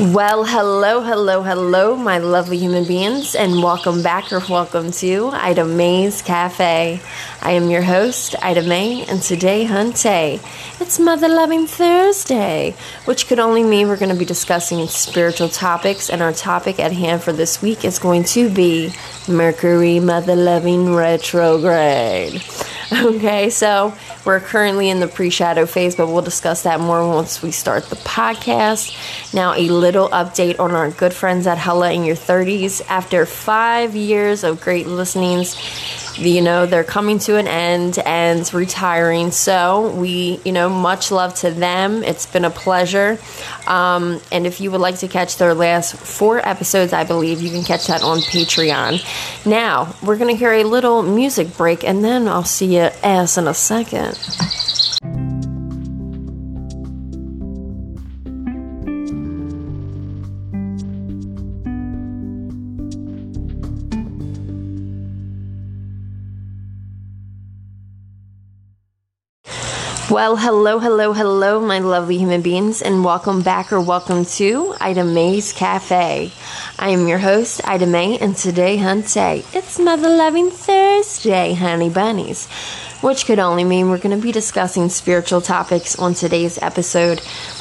Well, hello, hello, hello, my lovely human beings, and welcome back or welcome to Ida May's Cafe. I am your host, Ida May, and today, Hunte, it's Mother Loving Thursday, which could only mean we're going to be discussing spiritual topics, and our topic at hand for this week is going to be Mercury Mother Loving Retrograde. Okay, so we're currently in the pre shadow phase, but we'll discuss that more once we start the podcast. Now, a little update on our good friends at Hella in Your 30s. After five years of great listenings, you know they're coming to an end and retiring. So we you know much love to them. It's been a pleasure. Um, and if you would like to catch their last four episodes i believe you can catch that on patreon. Now we're going to hear a little music break and then i'll see you ass in a second Well, hello, hello, hello, my lovely human beings, and welcome back or welcome to Ida May's Cafe. I am your host, Ida May, and today, Hunte, it's Mother Loving Thursday, honey bunnies, which could only mean we're going to be discussing spiritual topics on today's episode.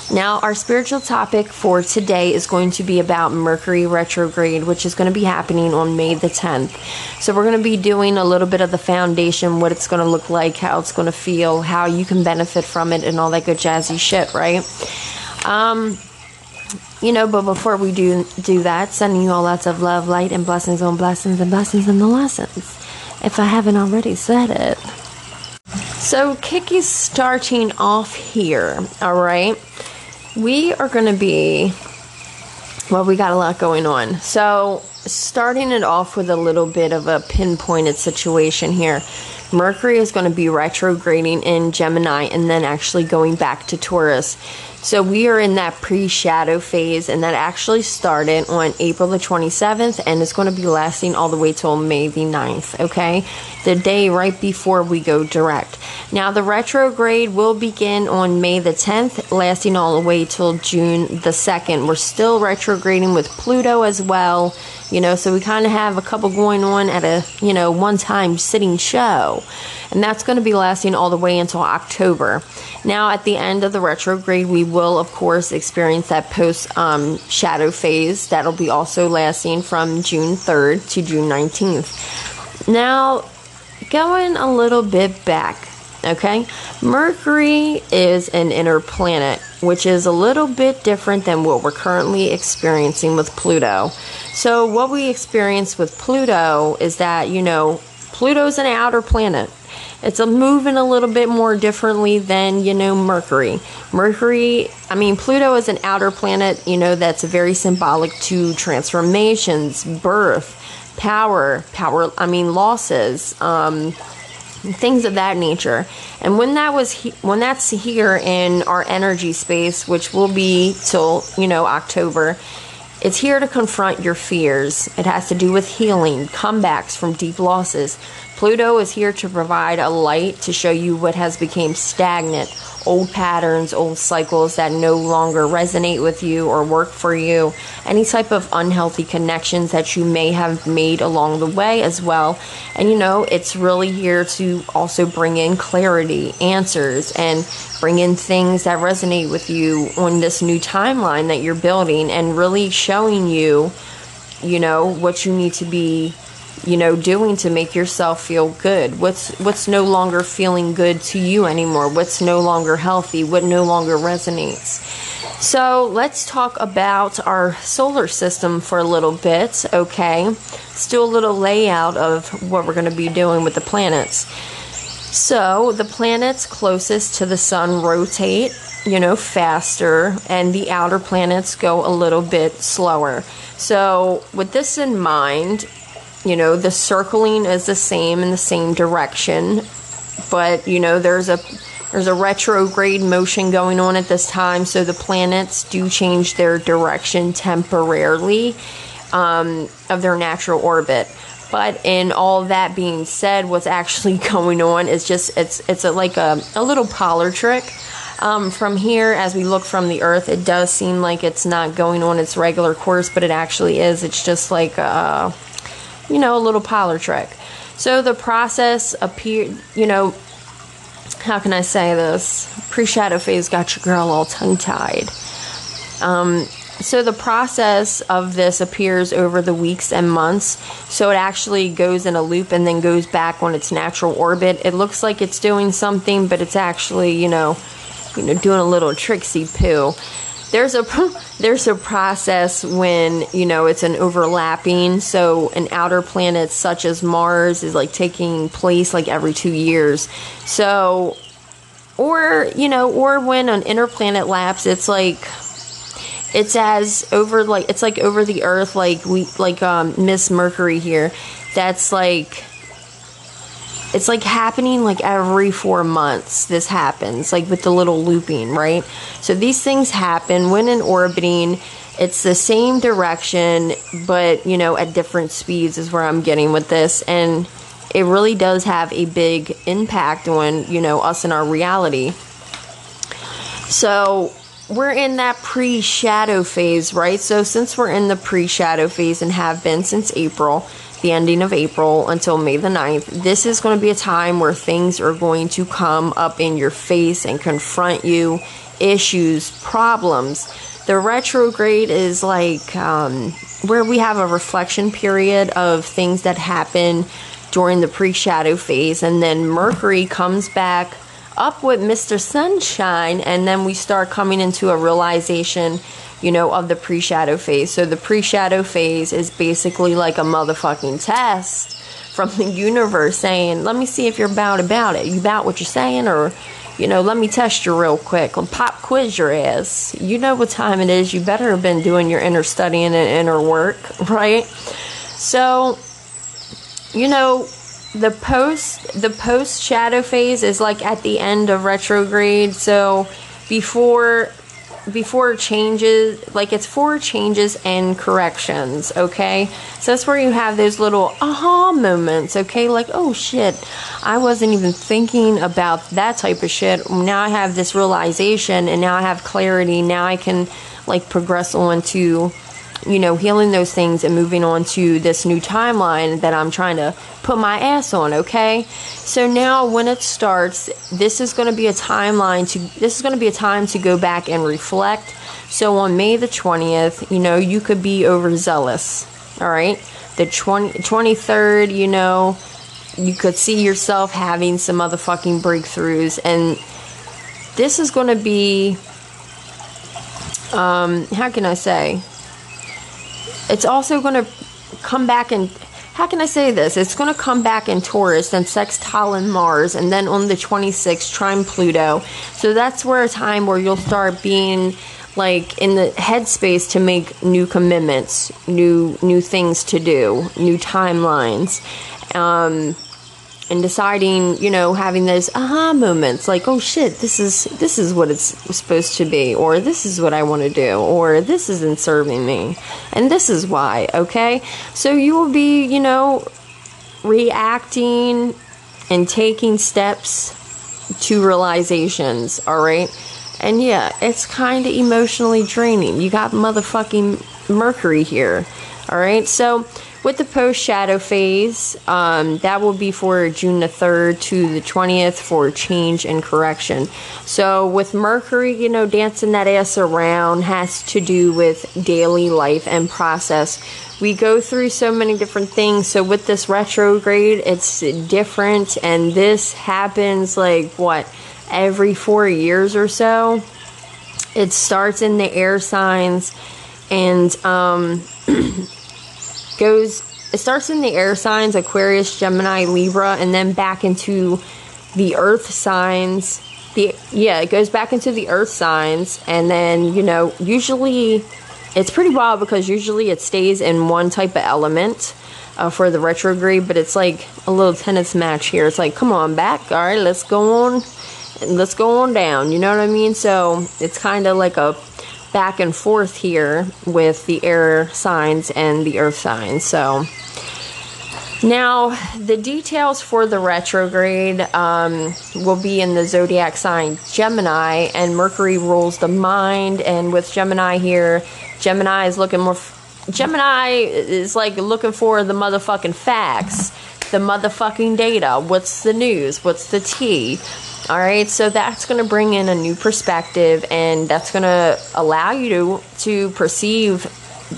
Now, our spiritual topic for today is going to be about Mercury retrograde, which is going to be happening on May the 10th. So, we're going to be doing a little bit of the foundation, what it's going to look like, how it's going to feel, how you can benefit from it, and all that good jazzy shit, right? Um, you know, but before we do do that, sending you all lots of love, light, and blessings on blessings and blessings in the lessons. If I haven't already said it. So, Kiki's starting off here, all right? we are going to be well we got a lot going on. So starting it off with a little bit of a pinpointed situation here. Mercury is going to be retrograding in gemini and then actually going back to taurus so we are in that pre-shadow phase and that actually started on April the 27th and it's going to be lasting all the way till May the 9th, okay? The day right before we go direct. Now the retrograde will begin on May the 10th, lasting all the way till June the 2nd. We're still retrograding with Pluto as well, you know, so we kind of have a couple going on at a, you know, one time sitting show and that's going to be lasting all the way until October. Now, at the end of the retrograde, we will, of course, experience that post um, shadow phase that'll be also lasting from June 3rd to June 19th. Now, going a little bit back, okay, Mercury is an inner planet, which is a little bit different than what we're currently experiencing with Pluto. So, what we experience with Pluto is that, you know, Pluto's an outer planet it's a moving a little bit more differently than you know Mercury. Mercury, I mean Pluto is an outer planet, you know that's very symbolic to transformations, birth, power, power. I mean losses. Um, things of that nature. And when that was he- when that's here in our energy space, which will be till you know October, it's here to confront your fears. It has to do with healing, comebacks from deep losses. Pluto is here to provide a light to show you what has become stagnant, old patterns, old cycles that no longer resonate with you or work for you, any type of unhealthy connections that you may have made along the way as well. And you know, it's really here to also bring in clarity, answers, and bring in things that resonate with you on this new timeline that you're building and really showing you, you know, what you need to be you know doing to make yourself feel good. What's what's no longer feeling good to you anymore? What's no longer healthy? What no longer resonates? So let's talk about our solar system for a little bit okay? Let's do a little layout of what we're going to be doing with the planets. So the planets closest to the sun rotate you know faster and the outer planets go a little bit slower. So with this in mind you know, the circling is the same in the same direction, but you know, there's a there's a retrograde motion going on at this time, so the planets do change their direction temporarily um, of their natural orbit. But in all that being said, what's actually going on is just it's it's a, like a, a little parlor trick Um, from here, as we look from the Earth, it does seem like it's not going on its regular course, but it actually is. It's just like, uh, you know, a little parlor trick. So the process appear, you know, how can I say this? Pre shadow phase got your girl all tongue tied. Um, so the process of this appears over the weeks and months. So it actually goes in a loop and then goes back on its natural orbit. It looks like it's doing something, but it's actually, you know, you know, doing a little tricksy poo. There's a there's a process when you know it's an overlapping. So an outer planet such as Mars is like taking place like every two years. So, or you know, or when an inner planet laps, it's like it's as over like it's like over the earth like we like um miss mercury here that's like it's like happening like every four months this happens like with the little looping right? So these things happen when in orbiting. It's the same direction but you know at different speeds is where i'm getting with this. And it really does have a big impact on you know us and our reality. So we're in that pre shadow phase, right? So, since we're in the pre shadow phase and have been since April, the ending of April until May the 9th, this is going to be a time where things are going to come up in your face and confront you issues, problems. The retrograde is like um, where we have a reflection period of things that happen during the pre shadow phase, and then Mercury comes back up with Mr. Sunshine, and then we start coming into a realization, you know, of the pre shadow phase. So the pre shadow phase is basically like a motherfucking test from the universe saying, let me see if you're about about it. You about what you're saying, or, you know, let me test you real quick. and pop quiz your ass. You know what time it is. You better have been doing your inner studying and inner work, right? So, you know, the post the post shadow phase is like at the end of retrograde so before before changes like it's for changes and corrections okay? So that's where you have those little aha moments okay? Like oh shit i wasn't even thinking about that type of shit. Now i have this realization and now i have clarity. Now i can like progress on to you know, healing those things and moving on to this new timeline that I'm trying to put my ass on, okay? So now when it starts, this is going to be a timeline to this is going to be a time to go back and reflect. So on May the 20th, you know, you could be overzealous. All right? The 20 23rd, you know, you could see yourself having some motherfucking breakthroughs and this is going to be um how can I say? It's also going to come back and how can I say this? It's going to come back in Taurus and sextile in Mars, and then on the 26th, trine Pluto. So that's where a time where you'll start being like in the headspace to make new commitments, new new things to do, new timelines. Um, and deciding, you know, having those aha moments like, oh shit, this is this is what it's supposed to be, or this is what I want to do, or this isn't serving me, and this is why. Okay, so you will be, you know, reacting and taking steps to realizations. All right, and yeah, it's kind of emotionally draining. You got motherfucking Mercury here. All right, so with the post shadow phase, um, that will be for June the 3rd to the 20th for change and correction. So, with Mercury, you know, dancing that ass around has to do with daily life and process. We go through so many different things. So, with this retrograde, it's different, and this happens like what every four years or so. It starts in the air signs and um, goes it starts in the air signs Aquarius, Gemini, Libra and then back into the earth signs. The yeah, it goes back into the earth signs and then, you know, usually it's pretty wild because usually it stays in one type of element. Uh, for the retrograde, but it's like a little tennis match here. It's like, come on back, all right, let's go on, let's go on down. You know what I mean? So it's kind of like a back and forth here with the air signs and the earth signs. So, Now, the details for the retrograde um, will be in the zodiac sign Gemini, and Mercury rules the mind. And with Gemini here, Gemini is looking more. Gemini is like looking for the motherfucking facts, the motherfucking data. What's the news? What's the tea? All right, so that's going to bring in a new perspective, and that's going to allow you to to perceive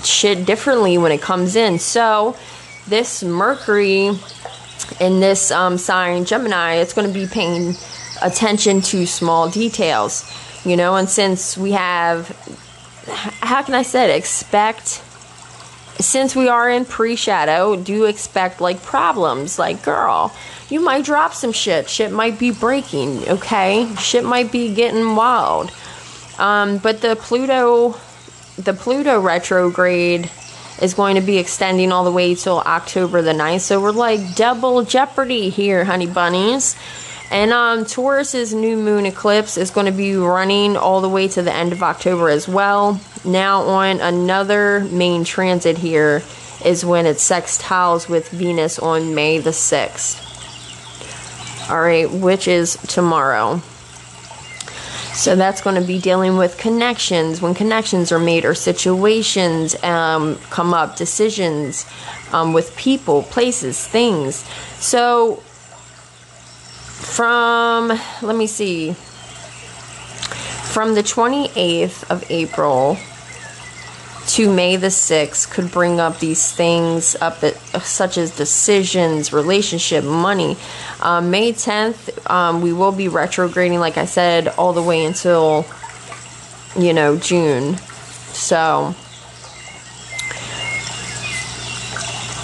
shit differently when it comes in. So this Mercury in this um, sign, Gemini, it's going to be paying attention to small details, you know. And since we have, how can I say it? Expect, since we are in pre shadow, do expect like problems. Like, girl, you might drop some shit. Shit might be breaking, okay? Shit might be getting wild. Um, but the Pluto, the Pluto retrograde is going to be extending all the way till October the 9th. So we're like double jeopardy here, honey bunnies. And um, Taurus's new moon eclipse is going to be running all the way to the end of October as well. Now, on another main transit here is when it sextiles with Venus on May the 6th. All right, which is tomorrow. So that's going to be dealing with connections when connections are made or situations um, come up, decisions um, with people, places, things. So from, let me see, from the 28th of April to May the 6th could bring up these things up that, such as decisions, relationship, money. Um, May 10th, um, we will be retrograding, like I said, all the way until, you know, June. So,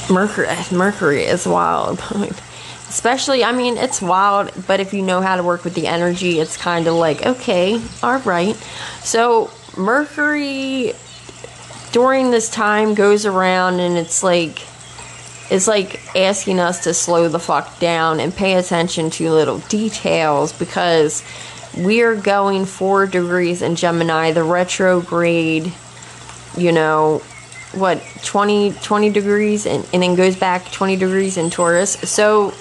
Mercury, Mercury is wild. Especially, I mean, it's wild, but if you know how to work with the energy, it's kind of like, okay, all right. So, Mercury during this time goes around and it's like it's like asking us to slow the fuck down and pay attention to little details because we're going four degrees in Gemini, the retrograde, you know, what, 20, 20 degrees and, and then goes back 20 degrees in Taurus. So,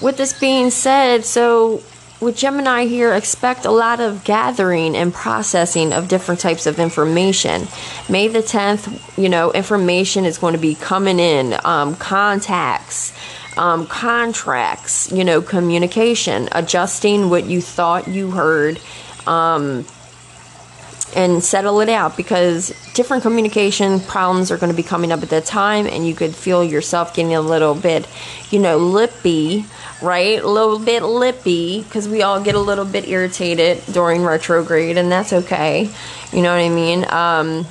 with this being said, so with Gemini here, expect a lot of gathering and processing of different types of information. May the 10th, you know, information is going to be coming in, um, contacts, um, contracts, you know, communication, adjusting what you thought you heard. Um, and settle it out because different communication problems are going to be coming up at that time and you could feel yourself getting a little bit you know lippy right? A little bit lippy because we all get a little bit irritated during retrograde, and that's okay. You know what I mean? Um,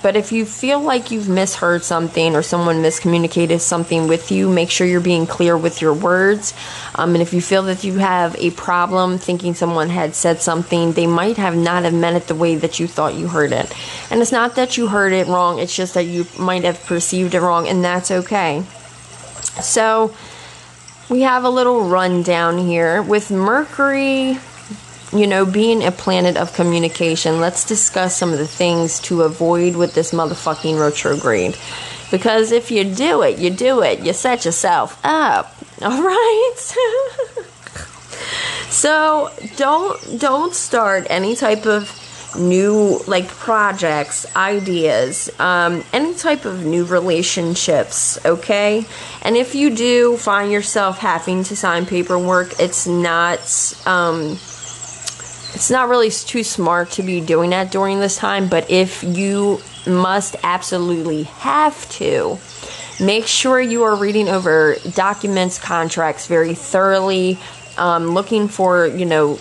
but if you feel like you've misheard something or someone miscommunicated something with you, make sure you're being clear with your words. Um, and if you feel that you have a problem thinking someone had said something, they might have not have meant it the way that you thought you heard it. And it's not that you heard it wrong, it's just that you might have perceived it wrong, and that's okay. So, we have a little rundown here with Mercury, you know, being a planet of communication. Let's discuss some of the things to avoid with this motherfucking retrograde. Because if you do it, you do it. You set yourself up. All right? so, don't don't start any type of new like projects, ideas, um, any type of new relationships, okay? And if you do find yourself having to sign paperwork, it's not um, it's not really too smart to be doing that during this time, but if you must absolutely have to, make sure you are reading over documents, contracts very thoroughly, um, looking for, you know,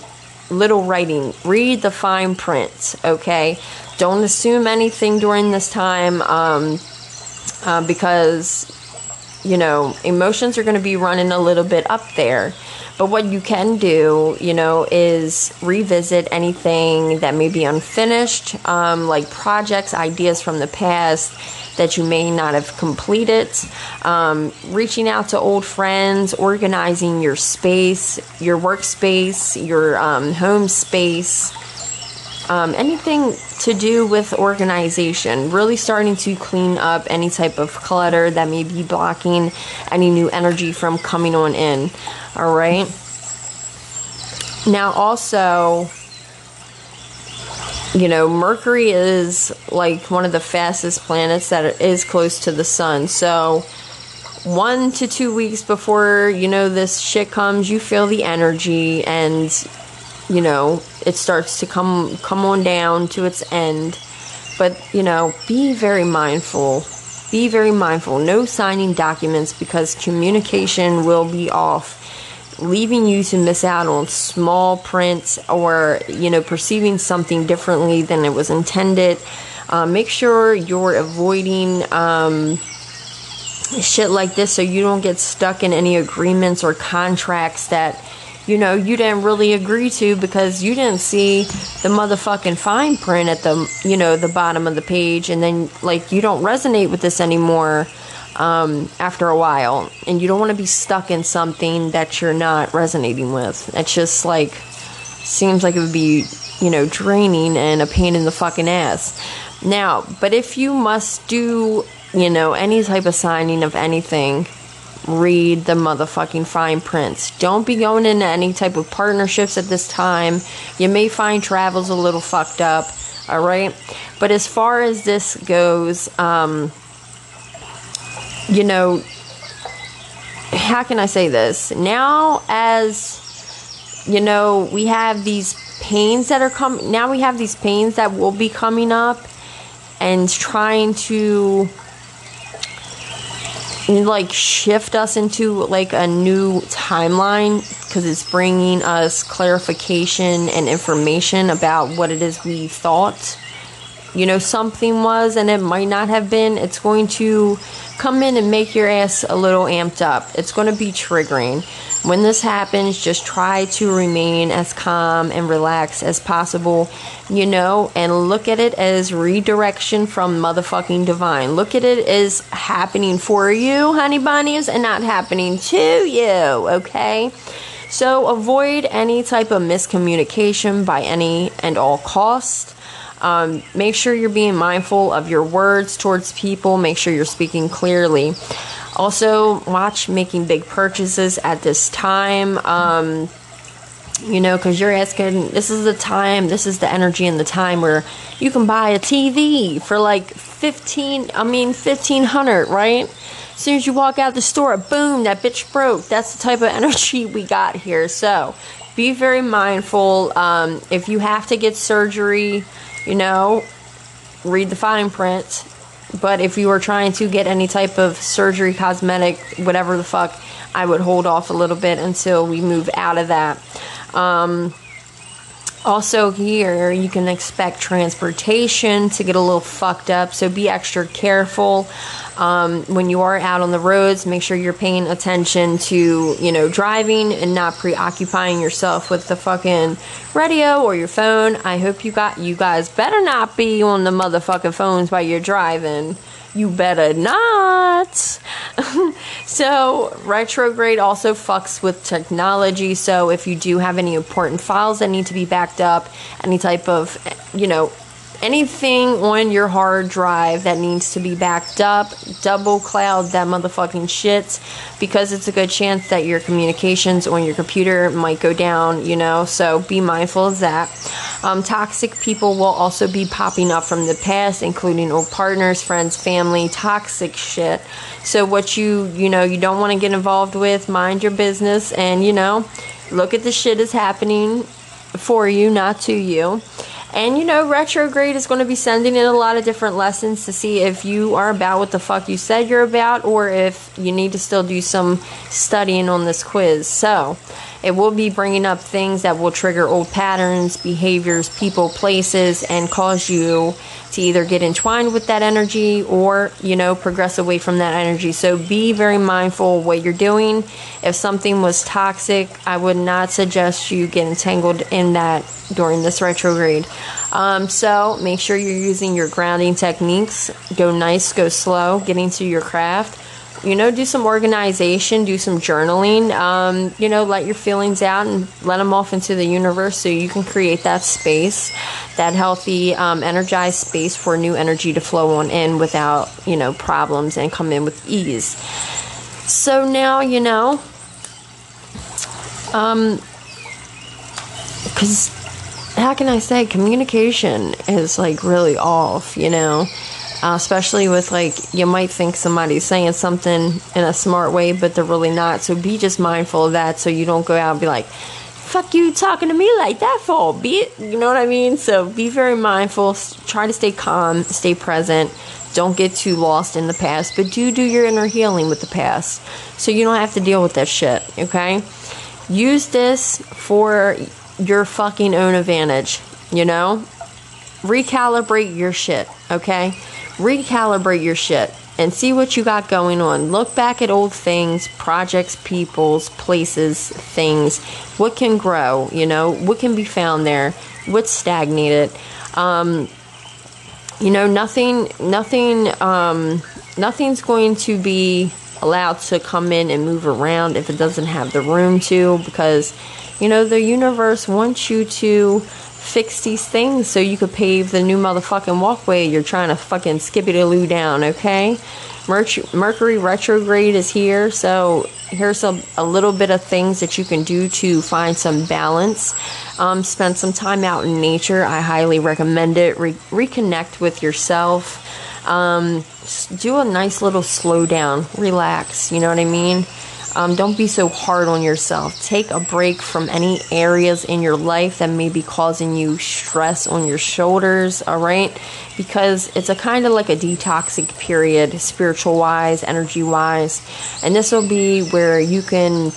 little writing. Read the fine print, okay? Don't assume anything during this time um, uh, because, you know, emotions are going to be running a little bit up there. But what you can do, you know, is revisit anything that may be unfinished, um, like projects, ideas from the past that you may not have completed, um, reaching out to old friends, organizing your space, your workspace, your um, home space. um, anything to do with organization, really starting to clean up any type of clutter that may be blocking any new energy from coming on in. All right. Now, also, you know, Mercury is like one of the fastest planets that is close to the sun. So, one to two weeks before you know this shit comes, you feel the energy, and you know it starts to come come on down to its end. But you know, be very mindful. Be very mindful. No signing documents because communication will be off leaving you to miss out on small prints or you know perceiving something differently than it was intended. Uh, make sure you're avoiding um, shit like this so you don't get stuck in any agreements or contracts that you know you didn't really agree to because you didn't see the motherfucking fine print at the you know the bottom of the page. And then like you don't resonate with this anymore um, after a while and you don't want to be stuck in something that you're not resonating with it's just like seems like it would be you know draining and a pain in the fucking ass now but if you must do you know, any type of signing of anything, read the motherfucking fine prints. Don't be going into any type of partnerships at this time. You may find travel's a little fucked up, all right? But as far as this goes, um, you know, how can I say this? Now, as you know, we have these pains that are coming, now we have these pains that will be coming up and trying to like shift us into like a new timeline because it's bringing us clarification and information about what it is we thought you know something was and it might not have been it's going to come in and make your ass a little amped up it's going to be triggering when this happens, just try to remain as calm and relaxed as possible, you know, and look at it as redirection from motherfucking divine. Look at it as happening for you, honey bunnies, and not happening to you, okay? So avoid any type of miscommunication by any and all cost. Um, make sure you're being mindful of your words towards people. Make sure you're speaking clearly. Also, watch making big purchases at this time. Um, you know, because you're asking, this is the time, this is the energy and the time where you can buy a TV for like 15, I mean, 1500, right? As soon as you walk out the store, boom, that bitch broke. That's the type of energy we got here. So be very mindful. Um, if you have to get surgery, you know, read the fine print but if you were trying to get any type of surgery, cosmetic, whatever the fuck, I would hold off a little bit until we move out of that. Um, also, here you can expect transportation to get a little fucked up, so be extra careful. Um, when you are out on the roads, make sure you're paying attention to, you know, driving and not preoccupying yourself with the fucking radio or your phone. I hope you got, you guys better not be on the motherfucking phones while you're driving. You better not. so, retrograde also fucks with technology. So, if you do have any important files that need to be backed up, any type of, you know, anything on your hard drive that needs to be backed up, double cloud that motherfucking shit because it's a good chance that your communications on your computer might go down, you know, so be mindful of that. Um, toxic people will also be popping up from the past, including old partners, friends, family, toxic shit. So, what you, you know, you don't want to get involved with, mind your business and, you know, look at the shit is happening for you, not to you. And you know, retrograde is going to be sending in a lot of different lessons to see if you are about what the fuck you said you're about or if you need to still do some studying on this quiz. So, it will be bringing up things that will trigger old patterns, behaviors, people, places, and cause you to either get entwined with that energy or, you know, progress away from that energy. So be very mindful what you're doing. If something was toxic, I would not suggest you get entangled in that during this retrograde. Um, so make sure you're using your grounding techniques. Go nice, go slow, getting to your craft you know, do some organization, do some journaling. Um, you know, let your feelings out and let them off into the universe so you can create that space, that healthy, um, energized space for new energy to flow on in without, you know, problems and come in with ease. So now, you know, um, because how can I say communication is like really off, you know? Uh, especially with like you might think somebody's saying something in a smart way but they're really not. So be just mindful of that so you don't go out and be like fuck you talking to me like that for be you know what i mean? So be very mindful. Try to stay calm stay present. Don't get too lost in the past but do do your inner healing with the past. So you don't have to deal with that shit okay? Use this for your fucking own advantage you know? Recalibrate your shit okay recalibrate your shit and see what you got going on. Look back at old things, projects, peoples, places, things. What can grow? You know, what can be found there? What's stagnated? Um, you know, nothing, nothing, um, nothing's going to be allowed to come in and move around if it doesn't have the room to, because you know the universe wants you to fix these things so you could pave the new motherfucking walkway you're trying to fucking skippity loo down, okay? Mercury retrograde is here, so here's a, a, little bit of things that you can do to find some balance. Um, spend some time out in nature. I highly recommend it. Re- reconnect with yourself. Um, do a nice little slow down, relax. You know what I mean? Um, don't be so hard on yourself. Take a break from any areas in your life that may be causing you stress on your shoulders, all right? Because it's a kind of like a detoxic period, spiritual wise, energy wise. And this will be where you can,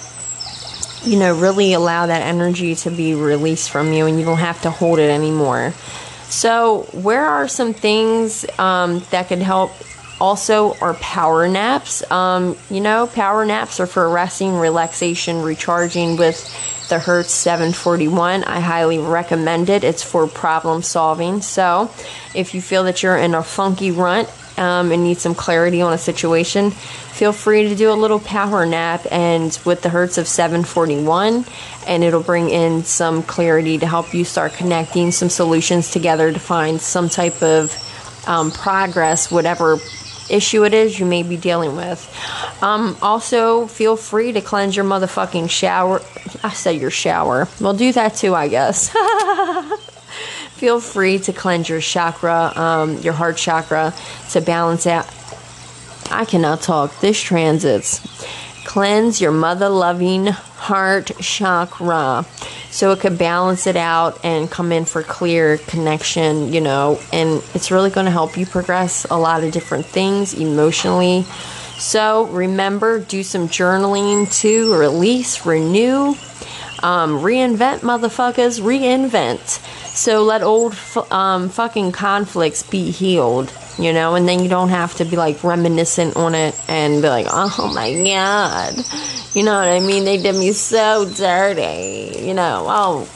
you know, really allow that energy to be released from you and you don't have to hold it anymore. So, where are some things um, that could help also are power naps. Um, you know, power naps are for resting, relaxation, recharging with the Hertz 741. I highly recommend it. It's for problem solving. So, if you feel that you're in a funky rut um, and need some clarity on a situation, feel free to do a little power nap and with the Hertz of 741, and it'll bring in some clarity to help you start connecting some solutions together to find some type of um, progress, whatever issue it is you may be dealing with. Um, also, feel free to cleanse your motherfucking shower. I said your shower. We'll do that too, I guess. feel free to cleanse your chakra, um, your heart chakra, to balance out. I cannot talk. This transits. Cleanse your mother loving heart chakra so it could balance it out and come in for clear connection, you know, and it's really going to help you progress a lot of different things emotionally. So remember, do some journaling to release, renew, um, reinvent, motherfuckers, reinvent. So let old um, fucking conflicts be healed, you know, and then you don't have to be like reminiscent on it and be like, oh my god, you know what I mean? They did me so dirty, you know. Oh,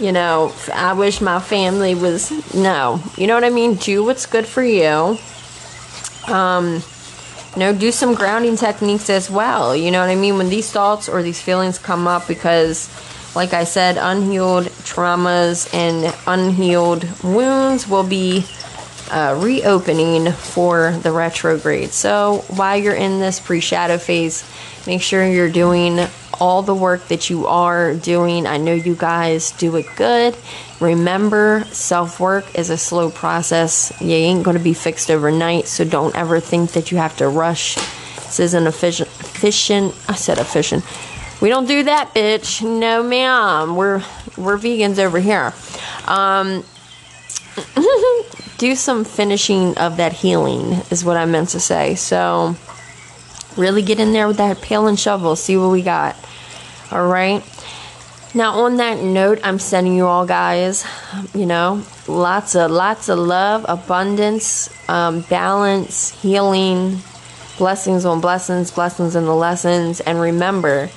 you know, I wish my family was no, you know what I mean? Do what's good for you. Um, you know, do some grounding techniques as well. You know what I mean? When these thoughts or these feelings come up because like I said, unhealed traumas and unhealed wounds will be uh, reopening for the retrograde. So while you're in this pre shadow phase, make sure you're doing all the work that you are doing. I know you guys do it good. Remember, self work is a slow process. You ain't going to be fixed overnight, so don't ever think that you have to rush. This isn't efficient. efficient I said efficient we don't do that, bitch. No, ma'am. We're we're vegans over here. Um, do some finishing of that healing is what I meant to say. So really get in there with that pail and shovel. See what we got. All right. Now, on that note, I'm sending you all guys, you know, lots of lots of love, abundance, um, balance, healing, blessings on blessings, blessings in the lessons, and remember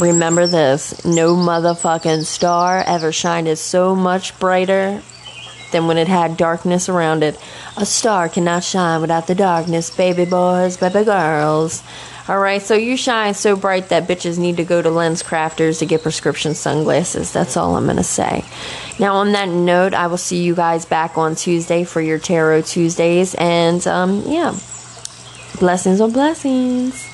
Remember this no motherfucking star ever shined so much brighter than when it had darkness around it. A star cannot shine without the darkness, baby boys, baby girls. Alright, so you shine so bright that bitches need to go to lens crafters to get prescription sunglasses. That's all I'm gonna say. Now, on that note, I will see you guys back on Tuesday for your Tarot Tuesdays, and um, yeah, blessings on blessings.